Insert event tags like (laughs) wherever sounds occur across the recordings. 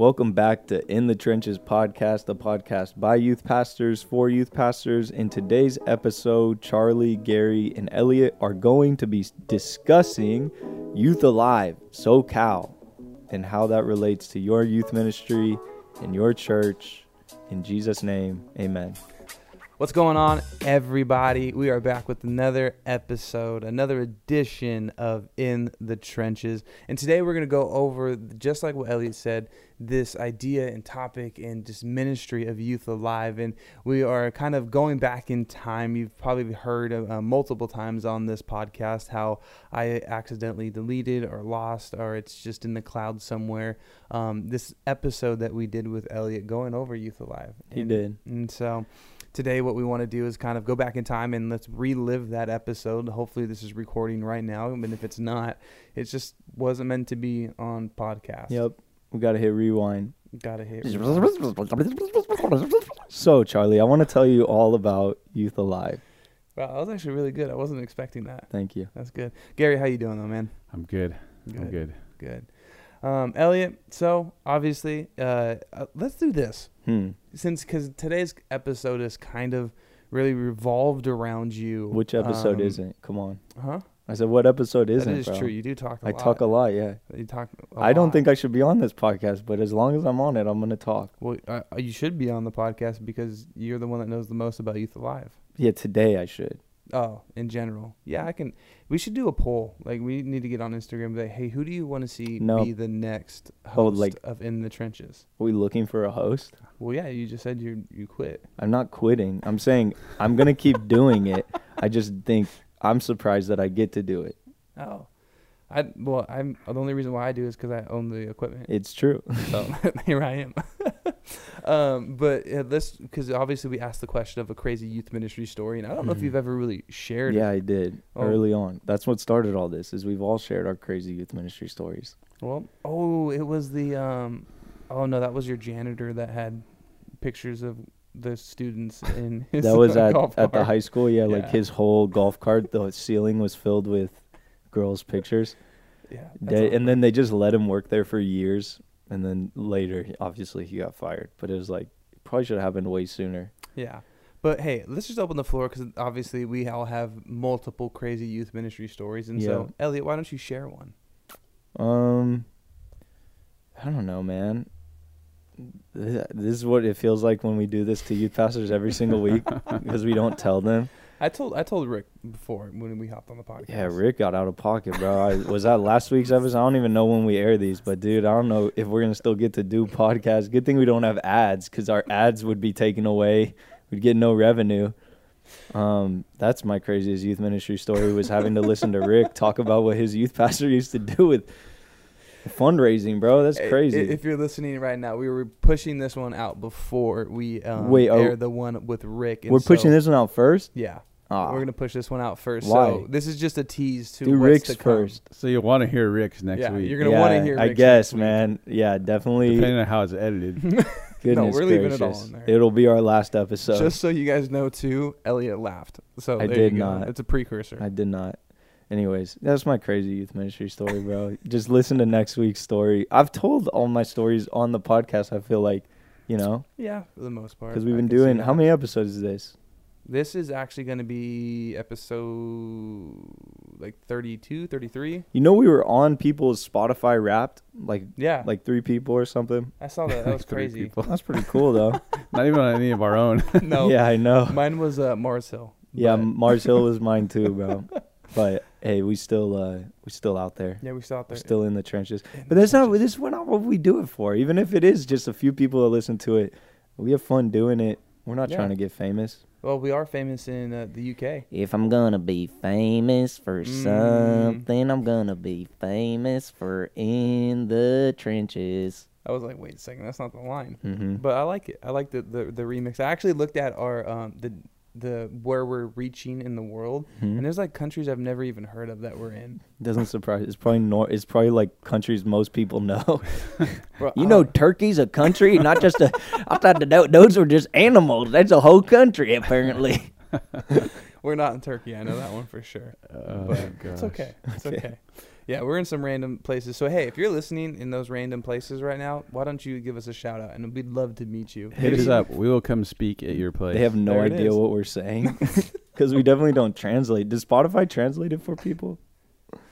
Welcome back to In the Trenches podcast, a podcast by youth pastors for youth pastors. In today's episode, Charlie, Gary, and Elliot are going to be discussing Youth Alive, SoCal, and how that relates to your youth ministry and your church. In Jesus' name, amen. What's going on, everybody? We are back with another episode, another edition of In the Trenches. And today we're going to go over, just like what Elliot said, this idea and topic and just ministry of Youth Alive. And we are kind of going back in time. You've probably heard uh, multiple times on this podcast how I accidentally deleted or lost, or it's just in the cloud somewhere. Um, this episode that we did with Elliot going over Youth Alive. He did. And so today what we want to do is kind of go back in time and let's relive that episode hopefully this is recording right now and if it's not it just wasn't meant to be on podcast Yep, we got to hit rewind. gotta hit (laughs) So, Charlie, I want to tell you all about Youth Alive. wow that was actually really good i wasn't expecting that Thank you. that's good gary how you doing though man I'm good. I'm good. good um, elliot so obviously uh, uh, let's do this Hmm. since because today's episode is kind of really revolved around you Which episode um, isn't? Come on. huh I said, what episode isn't? is bro? true you do talk a I lot I talk a lot, yeah. you talk I don't think I should be on this podcast, but as long as I'm on it, I'm gonna talk. Well, uh, you should be on the podcast because you're the one that knows the most about Youth Alive. Yeah, today I should. Oh, in general, yeah, I can. We should do a poll. Like, we need to get on Instagram. And like, hey, who do you want to see No. be the next host Oh, like- of In the Trenches? Are we looking for a host? Well, yeah, you just said you you quit. I'm not quitting. I'm saying I'm gonna keep (laughs) doing it. I just think I'm surprised that I get to do it. Oh, I well, I'm the only reason why I do is because I own the equipment. It's true. So (laughs) here I am. (laughs) (laughs) um, but uh, let's because obviously we asked the question of a crazy youth ministry story, and I don't know if you've ever really shared. yeah, it. I did Oh. early on. That's what started all this. Is we've all shared our crazy youth ministry stories. Well, oh, it was the um, oh no, that was your janitor that had pictures of the students (laughs) in his That was at at the high school. Yeah, like his whole (laughs) golf cart, the ceiling was filled with girls' pictures. Yeah, They, and then they just let him work there for years, and then later, obviously, he got fired. But it was like probably should have happened way sooner. yeah. But hey, let's just open the floor because obviously we all have multiple crazy youth ministry stories, and so Elliot, why don't you share one? Um, I don't know, man. This is what it feels like when we do this to youth pastors every single week (laughs) because we don't tell them. I told I told Rick before when we hopped on the podcast. Yeah, Rick got out of pocket, bro. I, was that last week's episode? I don't even know when we air these, but dude, I don't know if we're gonna still get to do podcasts. Good thing we don't have ads because our ads would be taken away. We'd get no revenue. Um, that's my craziest youth ministry story was having to listen to Rick talk about what his youth pastor used to do with fundraising, bro. That's crazy. If you're listening right now, we were pushing this one out before we um, Wait, oh, air the one with Rick. and we're pushing this one out first. Yeah, We're gonna push this one out first. Why? So this is just a tease to do what's Rick's to come. first. So you want to hear Rick's next Yeah, week? you're gonna want to Yeah, hear. I Rick's guess, next week. man. Yeah, definitely. Depending on how it's edited. (laughs) Goodness we're leaving it gracious. all in there. It'll be our last episode. Just so you guys know, too, Elliot laughed. So I there did you go. not. It's a precursor. I did not. Anyways, that's my crazy youth ministry story, bro. Just listen to next week's story. I've told all my stories on the podcast. I feel like, you know, yeah, for the most part. because we've I been can see doing. that. How many episodes is this? This is actually going to be episode like 32, 33. You know, we were on people's Spotify Wrapped, like Yeah, like three people or something. I saw that. That (laughs) was crazy. people. That's pretty cool, though. (laughs) Not even on any of our own. (laughs) no, Yeah, I know. mine was uh, Mars Hill. Yeah, but- Mars Hill was mine too, bro. But hey, we still uh we still out there. yeah, we saw it We're there. still in the trenches. in But the that's not trenches. this is not what we do it for. Even if it is just a few people that listen to it, we have fun doing it. We're not Yeah. trying to get famous. Well, we are famous in uh, the UK. If I'm gonna be famous for Mm. something, I'm gonna be famous for in the trenches. I was like, wait a second, that's not the line. Mm-hmm. But I like it. I like the, the the remix. I actually looked at our um the the where we're reaching in the world, hmm. and there's like countries I've never even heard of that we're in. Doesn't surprise. It's probably nor. It's probably like countries most people know. (laughs) (laughs) Bro, You know, don't- Turkey's a country, not just a. (laughs) I thought that tho- those were just animals. That's a whole country, apparently. we're not in Turkey. I know that one for sure. Oh, but it's okay. It's Okay. okay. Yeah, we're in some random places. So hey, if you're listening in those random places right now, why don't you give us a shout out and we'd love to meet you. Hit us up. We will come speak at your place. They have no There it idea is. what we're saying (laughs) because we definitely don't translate. Does Spotify translate it for people?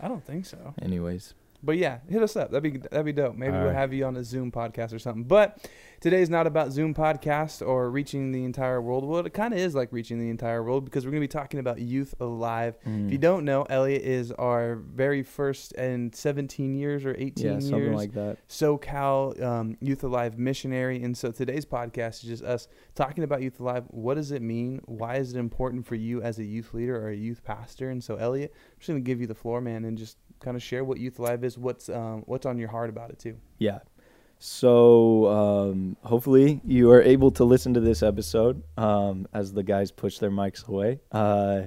I don't think so. Anyways, But yeah, hit us up. That'd be that'd be dope. Maybe we'll Alright. have you on a Zoom podcast or something. But today's not about Zoom podcast or reaching the entire world. Well, it kind of is like reaching the entire world because we're gonna be talking about Youth Alive. If Mm. you don't know, Elliot is our very first in 17 years or 18 yeah, something years like that. SoCal um, Youth Alive missionary. And so today's podcast is just us talking about Youth Alive. What does it mean? Why is it important for you as a youth leader or a youth pastor? And so, Elliot, I'm just going to give you the floor, man, and just kind of share what Youth Alive is, what's um, what's on your heart about it, too. Yeah. So um, hopefully you are able to listen to this episode um, as the guys push their mics away. Uh,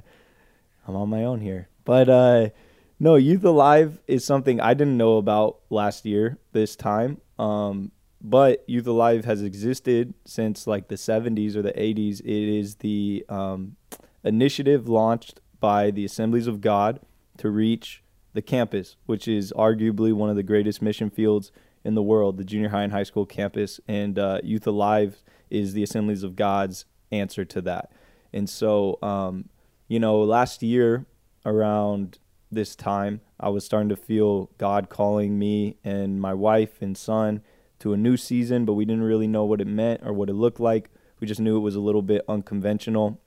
I'm on my own here, but uh, no, Youth Alive is something I didn't know about last year this time. Um, but Youth Alive has existed since like the 70s or the 80s. It is the um, initiative launched by the Assemblies of God to reach the campus, which is arguably one of the greatest mission fields in the world, the junior high and high school campus. And uh, Youth Alive is the Assemblies of God's answer to that. And so, um, you know, last year around this time, I was starting to feel God calling me and my wife and son to a new season, but we didn't really know what it meant or what it looked like. We just knew it was a little bit unconventional.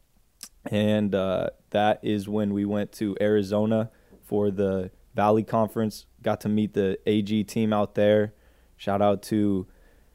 And uh, that is when we went to Arizona for the Valley Conference. Got to meet the AG team out there. Shout out to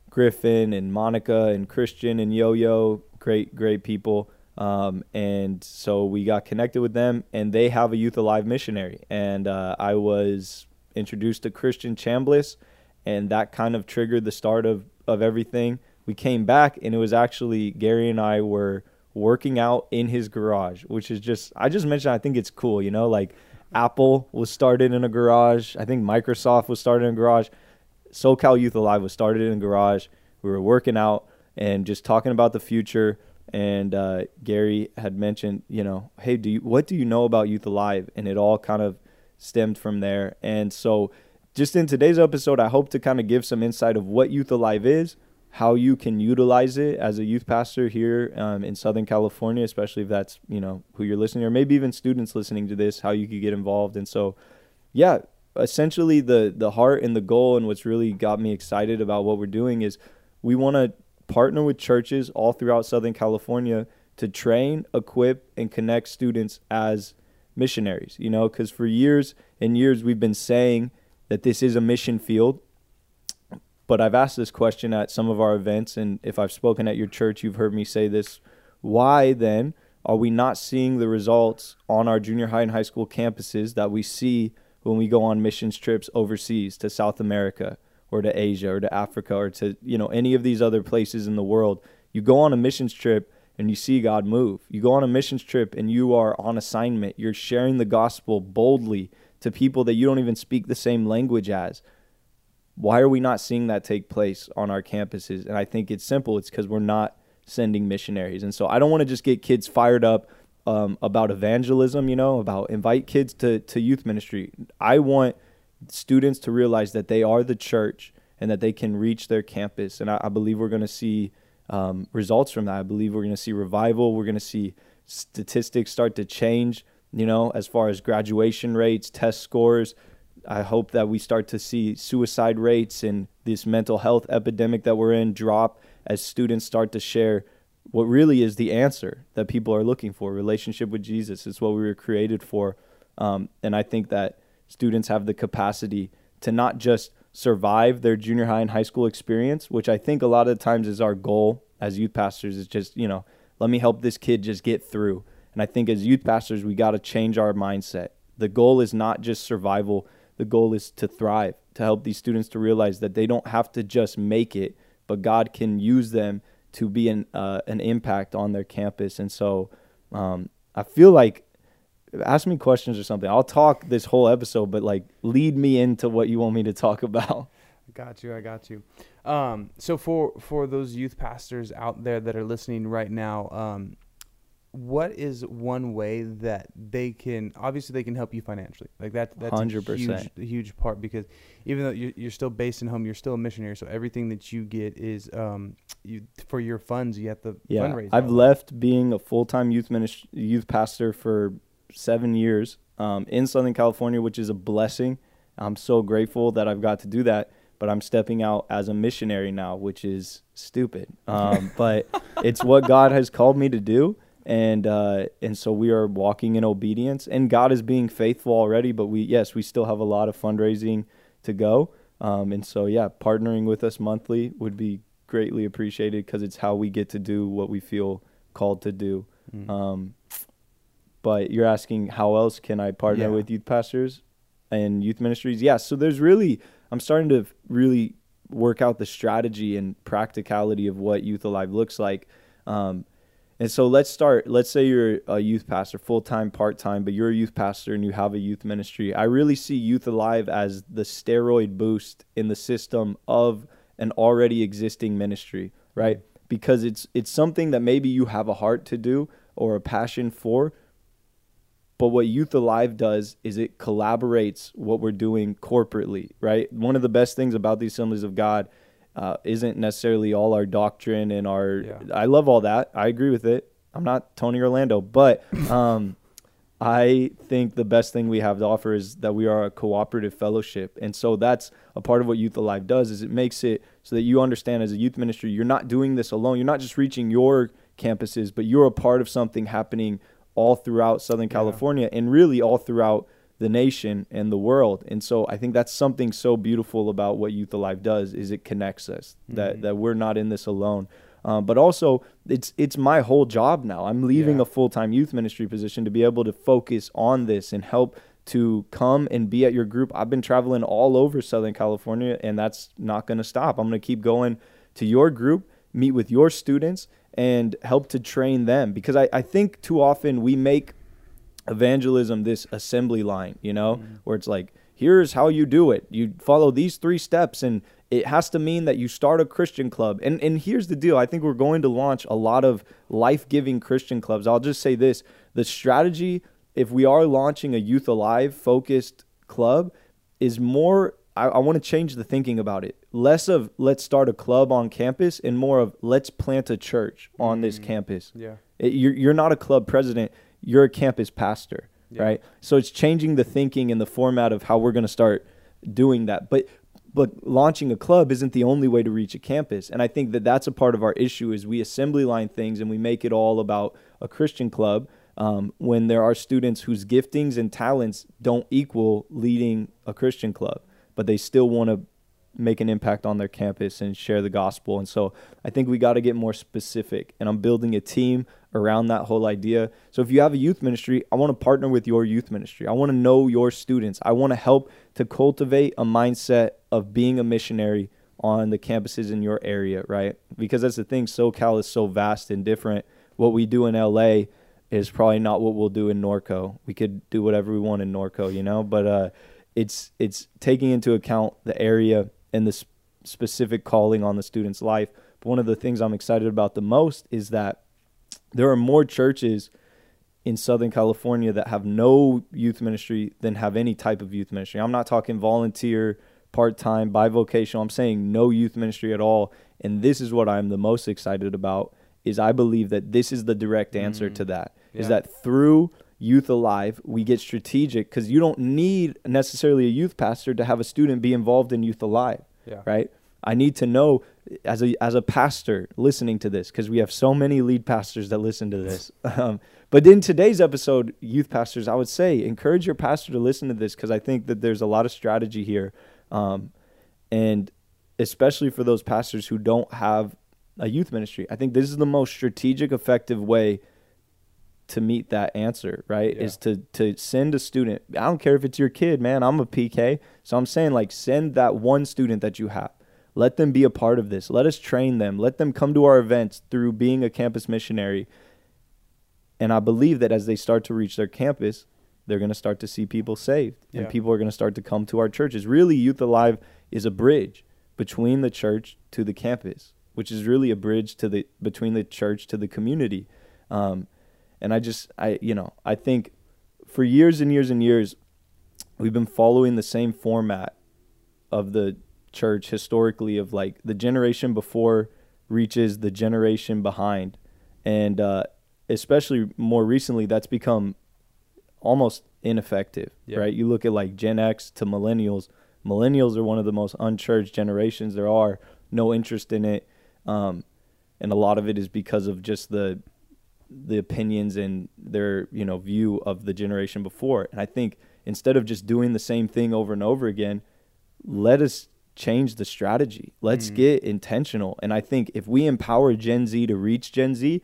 Griffin and Monica and Christian and Yo Yo. Great, great people. Um, and so we got connected with them, and they have a Youth Alive missionary. And uh, I was introduced to Christian Chambliss, and that kind of triggered the start of, of everything. We came back, and it was actually Gary and I were working out in his garage, which is just, I just mentioned, I think it's cool, you know, like Apple was started in a garage. I think Microsoft was started in a garage. SoCal Youth Alive was started in a garage. We were working out and just talking about the future. And uh, Gary had mentioned, you know, hey, do you what do you know about Youth Alive? And it all kind of stemmed from there. And so, just in today's episode, I hope to kind of give some insight of what Youth Alive is, how you can utilize it as a youth pastor here um, in Southern California, especially if that's you know who you're listening, or maybe even students listening to this, how you could get involved. And so, yeah, essentially the the heart and the goal and what's really got me excited about what we're doing is we want to partner with churches all throughout Southern California to train, equip, and connect students as missionaries. You know, because for years and years we've been saying that this is a mission field. But I've asked this question at some of our events, and if I've spoken at your church, you've heard me say this. Why then are we not seeing the results on our junior high and high school campuses that we see when we go on missions trips overseas to South America or to Asia or to Africa or to you know any of these other places in the world? You go on a missions trip and you see God move. You go on a missions trip and you are on assignment. You're sharing the gospel boldly to people that you don't even speak the same language as. Why are we not seeing that take place on our campuses? And I think it's simple. It's because we're not sending missionaries. And so I don't want to just get kids fired up um, about evangelism, you know, about invite kids to, to youth ministry. I want students to realize that they are the church and that they can reach their campus. And I, I believe we're going to see um, results from that. I believe we're going to see revival. We're going to see statistics start to change, you know, as far as graduation rates, test scores. I hope that we start to see suicide rates and this mental health epidemic that we're in drop as students start to share what really is the answer that people are looking for relationship with Jesus. It's what we were created for. Um, and I think that students have the capacity to not just survive their junior high and high school experience, which I think a lot of times is our goal as youth pastors, is just, you know, let me help this kid just get through. And I think as youth pastors, we got to change our mindset. The goal is not just survival, the goal is to thrive, to help these students to realize that they don't have to just make it, but God can use them to be an uh, an impact on their campus. And so um, I feel like ask me questions or something. I'll talk this whole episode, but like lead me into what you want me to talk about. (laughs) Got you. I got you. Um, so for for those youth pastors out there that are listening right now, um, what is one way that they can obviously they can help you financially like that that's a 100%. huge, a huge part because even though you're, you're still based in home you're still a missionary so everything that you get is um you for your funds you have to Yeah, fundraise I've left being a full time youth ministry youth pastor for seven years um, in Southern California, which is a blessing. I'm so grateful that I've got to do that. But I'm stepping out as a missionary now, which is stupid. (laughs) Um, but it's what God has called me to do, and uh, and so we are walking in obedience. And God is being faithful already. But we yes, we still have a lot of fundraising to go. Um, and so yeah, partnering with us monthly would be greatly appreciated because it's how we get to do what we feel called to do. Mm. Um, but you're asking how else can I partner Yeah. with youth pastors and youth ministries? Yeah, so there's really I'm starting to really work out the strategy and practicality of what Youth Alive looks like. Um, and so let's start. Let's say you're a youth pastor, full time, part time, but you're a youth pastor and you have a youth ministry. I really see Youth Alive as the steroid boost in the system of an already existing ministry, right? Mm-hmm. Because it's it's something that maybe you have a heart to do or a passion for, but what Youth Alive does is it collaborates what we're doing corporately, right? One of the best things about the Assemblies of God uh, isn't necessarily all our doctrine and our. Yeah. I love all that. I agree with it. I'm not Tony Orlando, but (laughs) um, I think the best thing we have to offer is that we are a cooperative fellowship, and so that's a part of what Youth Alive does. Is it makes it so that you understand as a youth ministry, you're not doing this alone. You're not just reaching your campuses, but you're a part of something happening all throughout Southern Yeah. California and really all throughout the nation and the world. And so I think that's something so beautiful about what Youth Alive does is it connects us that Mhm. that we're not in this alone. Um, but also it's it's my whole job now. I'm leaving Yeah. a full time youth ministry position to be able to focus on this and help to come and be at your group. I've been traveling all over Southern California and that's not going to stop. I'm going to keep going to your group, meet with your students and help to train them because I, I think too often we make evangelism this assembly line, you know, Mhm. where it's like, here's how you do it. You follow these three steps and it has to mean that you start a Christian club. And and here's the deal. I think we're going to launch a lot of life-giving Christian clubs. I'll just say this, the strategy if we are launching a youth alive focused club is more I, I want to change the thinking about it. Less of let's start a club on campus and more of let's plant a church on this Mm. campus. yeah It- you're, you're not a club president you're a campus pastor Yeah. right? So it's changing the thinking and the format of how we're going to start doing that. But but launching a club isn't the only way to reach a campus. And i think that that's a part of our issue is we assembly line things and we make it all about a christian club um, when there are students whose giftings and talents don't equal leading a christian club but they still want to make an impact on their campus and share the gospel. And so I think we got to get more specific. And I'm building a team around that whole idea. So if you have a youth ministry, I want to partner with your youth ministry. I want to know your students. I want to help to cultivate a mindset of being a missionary on the campuses in your area, right? Because that's the thing, SoCal is so vast and different. What we do in LA is probably not what we'll do in Norco. We could do whatever we want in Norco, you know, but uh it's it's taking into account the area and the s- specific calling on the student's life. But one of the things I'm excited about the most is that there are more churches in Southern California that have no youth ministry than have any type of youth ministry. I'm not talking volunteer, part-time, bivocational. I'm saying no youth ministry at all. And this is what I'm the most excited about is I believe that this is the direct answer Mm. to that. Is Yeah. that through Youth Alive, we get strategic because you don't need necessarily a youth pastor to have a student be involved in Youth Alive yeah right? I need to know as a as a pastor listening to this because we have so many lead pastors that listen to this. (laughs) Um, but in today's episode, youth pastors, I would say encourage your pastor to listen to this because I think that there's a lot of strategy here, um, and especially for those pastors who don't have a youth ministry, I think this is the most strategic, effective way to meet that answer, right? Yeah. Is to to send a student. I don't care if it's your kid, man. I'm a PK, so I'm saying like send that one student that you have. Let them be a part of this. Let us train them. Let them come to our events through being a campus missionary. And I believe that as they start to reach their campus, they're going to start to see people saved and people are going to start to come to our churches. Really, Youth Alive is a bridge between the church to the campus, which is really a bridge to the between the church to the community. Um, And I just I you know I think for years and years and years we've been following the same format of the church historically of like the generation before reaches the generation behind. And uh, especially more recently that's become almost ineffective Yeah. right? You look at like gen x to millennials. Millennials are one of the most unchurched generations there are. No interest in it. Um, and a lot of it is because of just the the opinions and their you know view of the generation before. And i think instead of just doing the same thing over and over again let us change the strategy. Let's Mhm. get intentional. And i think if we empower gen z to reach gen z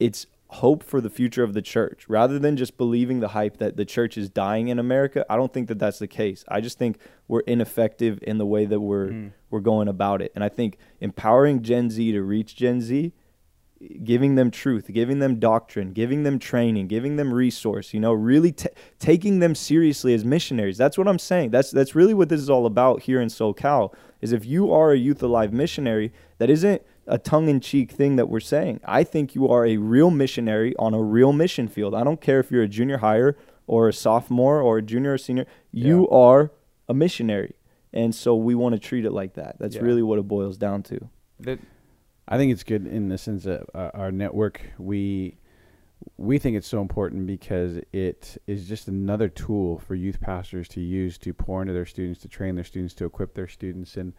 it's hope for the future of the church. Rather than just believing the hype that the church is dying in america i don't think that that's the case. I just think we're ineffective in the way that we're Mm. we're going about it. And i think empowering gen z to reach gen z giving them truth, giving them doctrine, giving them training, giving them resource, you know, really t- taking them seriously as missionaries. That's what I'm saying. That's that's really what this is all about here in SoCal. Is if you are a Youth Alive missionary, that isn't a tongue-in-cheek thing that we're saying. I think you are a real missionary on a real mission field. I don't care if you're a junior higher or a sophomore or a junior or senior. You are a missionary. And so we want to treat it like that. That's Yeah. really what it boils down to. That I think it's good in the sense that uh, our network we we think it's so important because it is just another tool for youth pastors to use to pour into their students, to train their students, to equip their students, and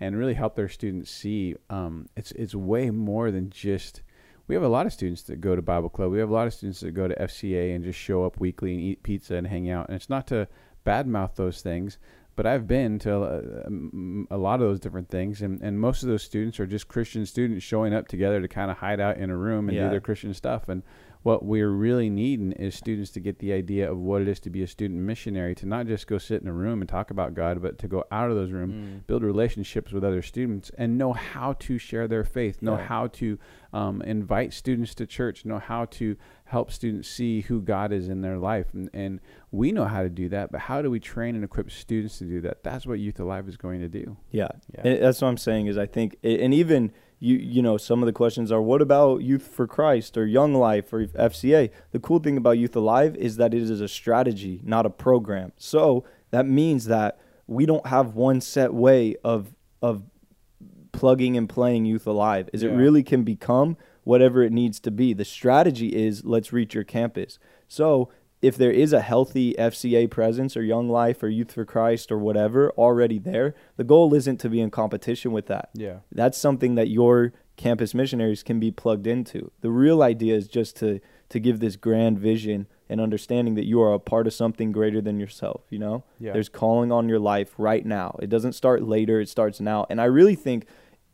and really help their students see. Um, it's it's way more than just. We have a lot of students that go to Bible club. We have a lot of students that go to FCA and just show up weekly and eat pizza and hang out. And it's not to badmouth those things, but I've been to a, um, a lot of those different things, and, and most of those students are just Christian students showing up together to kind of hide out in a room and Yeah. do their Christian stuff. And what we're really needing is students to get the idea of what it is to be a student missionary, to not just go sit in a room and talk about God, but to go out of those rooms, Mm. build relationships with other students, and know how to share their faith, know Yeah. how to um, invite students to church, know how to help students see who God is in their life. And, and we know how to do that, but how do we train and equip students to do that? That's what Youth Alive is going to do. Yeah. Yeah. And that's what I'm saying is I think and even you you know some of the questions are what about Youth for Christ or Young Life or FCA? The cool thing about Youth Alive is that it is a strategy, not a program. So that means that we don't have one set way of of plugging and playing Youth Alive. Is it really can become whatever it needs to be. The strategy is let's reach your campus. So if there is a healthy FCA presence or Young Life or Youth for Christ or whatever already there, the goal isn't to be in competition with that. Yeah. That's something that your campus missionaries can be plugged into. The real idea is just to to give this grand vision and understanding that you are a part of something greater than yourself, you know? Yeah. There's calling on your life right now. It doesn't start later, it starts now. And I really think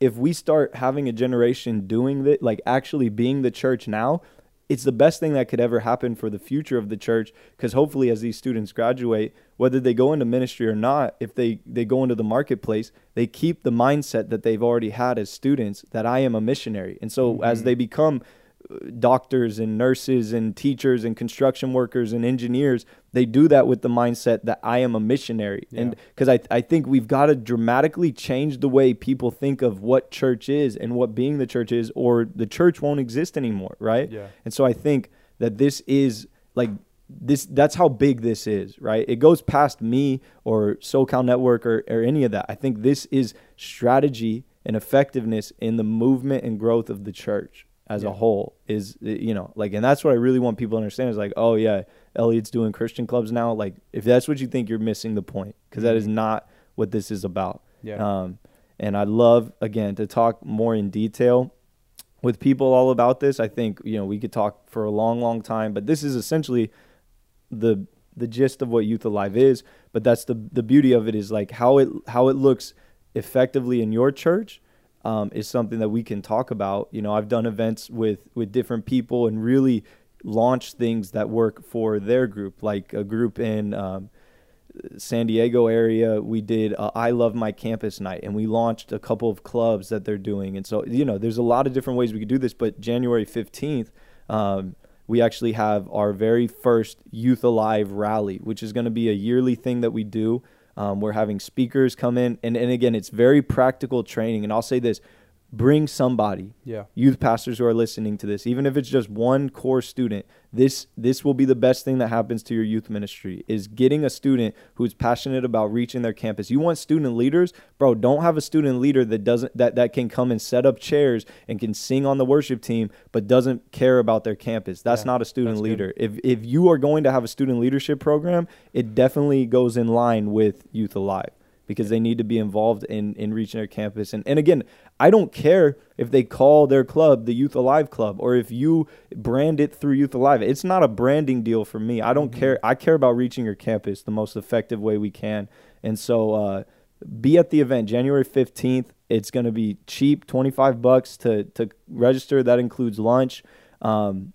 if we start having a generation doing that, like actually being the church now, it's the best thing that could ever happen for the future of the church because hopefully as these students graduate whether they go into ministry or not if they they go into the marketplace they keep the mindset that they've already had as students that i am a missionary and so as Mhm. they become doctors and nurses and teachers and construction workers and engineers they do that with the mindset that i am a missionary and because I, I think we've got to dramatically change the way people think of what church is and what being the church is or the church won't exist anymore right Yeah. and so I think that this is like this that's how big this is, right? It goes past me or SoCal Network or, or any of that. I think this is strategy and effectiveness in the movement and growth of the church as Yeah. a whole is you know like and that's what I really want people to understand is like oh yeah Elliot's doing Christian clubs now like if that's what you think you're missing the point because that is Mhm. not what this is about Yeah. um, and I'd love again to talk more in detail with people all about this. I think you know we could talk for a long, long time, but this is essentially the the gist of what Youth Alive is. But that's the the beauty of it is like how it how it looks effectively in your church um, is something that we can talk about. You know, I've done events with with different people and really launch things that work for their group, like a group in. Um, San Diego area, we did I Love My Campus night, and we launched a couple of clubs that they're doing. And so, you know, there's a lot of different ways we could do this. But January 15th, um, we actually have our very first Youth Alive rally, which is going to be a yearly thing that we do. Um, we're having speakers come in, and, and again, it's very practical training. And I'll say this bring somebody Yeah. youth pastors who are listening to this even if it's just one core student this this will be the best thing that happens to your youth ministry is getting a student who's passionate about reaching their campus. You want student leaders? Bro don't have a student leader that doesn't that that can come and set up chairs and can sing on the worship team but doesn't care about their campus. That's Yeah, not a student that's good. leader. If if you are going to have a student leadership program it definitely goes in line with youth alive because they need to be involved in in reaching their campus and and again I don't care if they call their club the Youth Alive Club or if you brand it through Youth Alive. It's not a branding deal for me. I don't Mhm. care. I care about reaching your campus the most effective way we can. And so uh, be at the event January 15th. It's going to be cheap, 25 bucks to to register. That includes lunch. Um,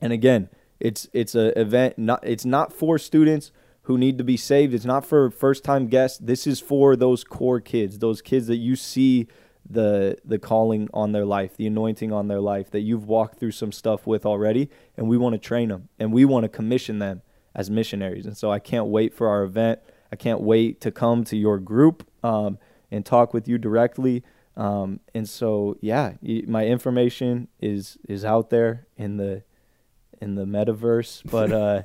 and again, it's it's a event not it's not for students who need to be saved. It's not for first time guests. This is for those core kids, those kids that you see the the calling on their life, the anointing on their life that you've walked through some stuff with already, and we want to train them and we want to commission them as missionaries. And so I can't wait for our event. I can't wait to come to your group um, and talk with you directly. Um, and so yeah, my information is is out there in the in the metaverse, but uh,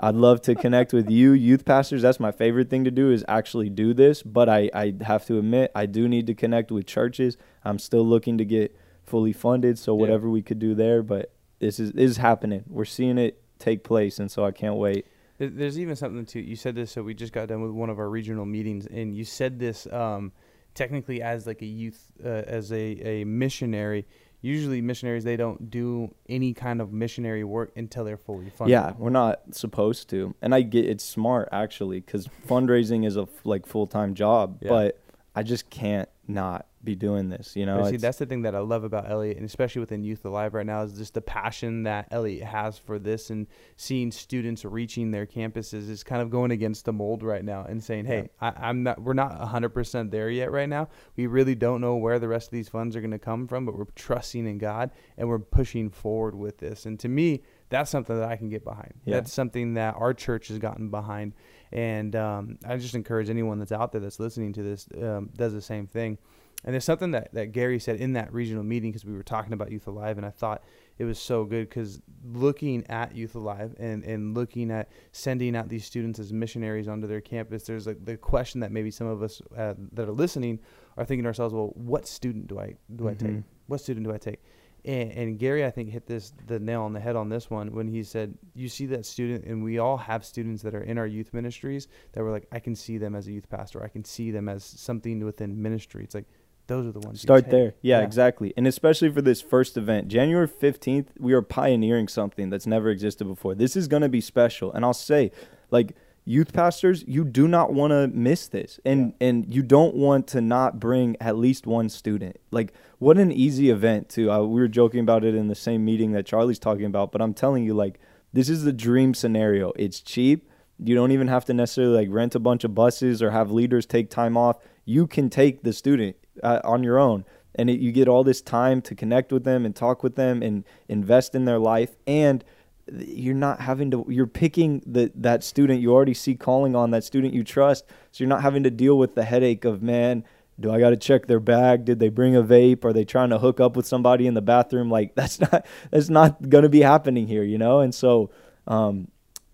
I'd love to connect with you, youth pastors. That's my favorite thing to do is actually do this. But I, I have to admit, I do need to connect with churches. I'm still looking to get fully funded, so Yeah. whatever we could do there. But this is this is happening. We're seeing it take place, and so I can't wait. There's even something to you said this. So we just got done with one of our regional meetings, and you said this um, technically as like a youth, uh, as a, a missionary. Usually, missionaries they don't do any kind of missionary work until they're fully funded. Yeah, we're not supposed to, and I get it's smart actually because fundraising is a f- like full time job. Yeah. But I just can't not be doing this. You know, see, that's the thing that I love about Elliot, and especially within Youth Alive right now, is just the passion that Elliot has for this and seeing students reaching their campuses is kind of going against the mold right now and saying, "Hey, I, I'm not. We're not 100 percent there yet right now. We really don't know where the rest of these funds are going to come from, but we're trusting in God and we're pushing forward with this." And to me, that's something that I can get behind. Yeah. That's something that our church has gotten behind, and um, I just encourage anyone that's out there that's listening to this um, does the same thing. And there's something that, that Gary said in that regional meeting because we were talking about Youth Alive, and I thought it was so good because looking at Youth Alive and, and looking at sending out these students as missionaries onto their campus, there's like the question that maybe some of us uh, that are listening are thinking to ourselves, well, what student do I do I take? Mhm. What student do I take? And, and Gary, I think, hit this the nail on the head on this one when he said, "You see that student, and we all have students that are in our youth ministries that were like, I can see them as a youth pastor. I can see them as something within ministry. It's like those are the ones. you Start there. Yeah, Yeah. exactly. And especially for this first event, January 15th, we are pioneering something that's never existed before. This is going to be special. And I'll say, like, youth pastors, you do not want to miss this. And and you don't want to not bring at least one student. Like, what an easy event to uh, we were joking about it in the same meeting that Charlie's talking about, but I'm telling you like this is the dream scenario. It's cheap. You don't even have to necessarily like rent a bunch of buses or have leaders take time off. You can take the student uh, on your own. And it, you get all this time to connect with them and talk with them and invest in their life. And you're not having to you're picking the that student you already see calling on that student you trust. So you're not having to deal with the headache of man do I got to check their bag? Did they bring a vape? Are they trying to hook up with somebody in the bathroom? Like (laughs) that's not that's not going to be happening here you know? And so um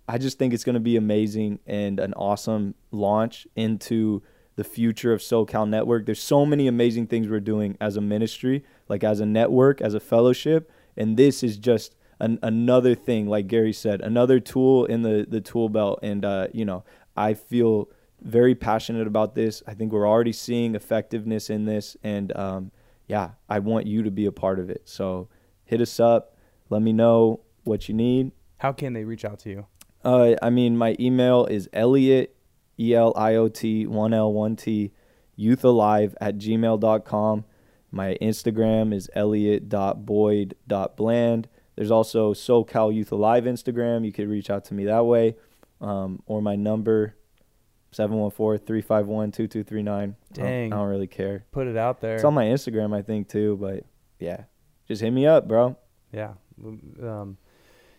I just think it's going to be amazing and an awesome launch into the future of SoCal Network. There's so many amazing things we're doing as a ministry, like as a network, as a fellowship, and this is just an, another thing, like Gary said, another tool in the the tool belt. And uh, you know, I feel very passionate about this. I think we're already seeing effectiveness in this, and um, yeah, I want you to be a part of it. So hit us up. Let me know what you need. How can they reach out to you? Uh, I mean, my email is Elliot, E L I O T, 1L, 1T, youthalive at gmail.com. My Instagram is elliot.boyd.bland. There's also SoCal Youth Alive Instagram. You could reach out to me that way. Um, or my number, 714 351 2239. Dang. I don't really care. Put it out there. It's on my Instagram, I think, too. But yeah, just hit me up, bro. Yeah. Um,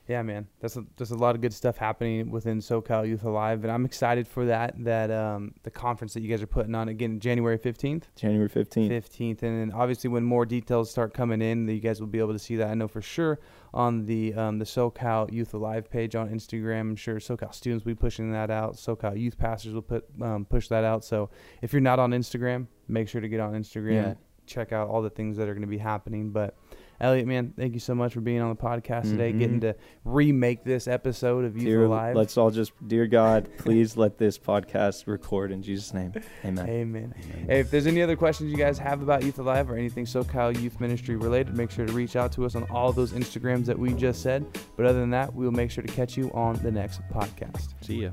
Yeah, man, that's a, there's a lot of good stuff happening within SoCal Youth Alive, and I'm excited for that. That um, the conference that you guys are putting on again, January 15th. January 15th. 15th, and then obviously when more details start coming in, you guys will be able to see that. I know for sure on the um, the SoCal Youth Alive page on Instagram. I'm sure SoCal students will be pushing that out. SoCal Youth pastors will put um, push that out. So if you're not on Instagram, make sure to get on Instagram. Yeah. Check out all the things that are going to be happening. But Elliot, man, thank you so much for being on the podcast today, Mhm. getting to remake this episode of Youth Dear, Alive. let's all just, dear God, (laughs) please let this podcast record in Jesus' name. Amen. Amen. Hey, if there's any other questions you guys have about Youth Alive or anything SoCal Youth Ministry related, make sure to reach out to us on all those Instagrams that we just said. But other than that, we'll make sure to catch you on the next podcast. See ya.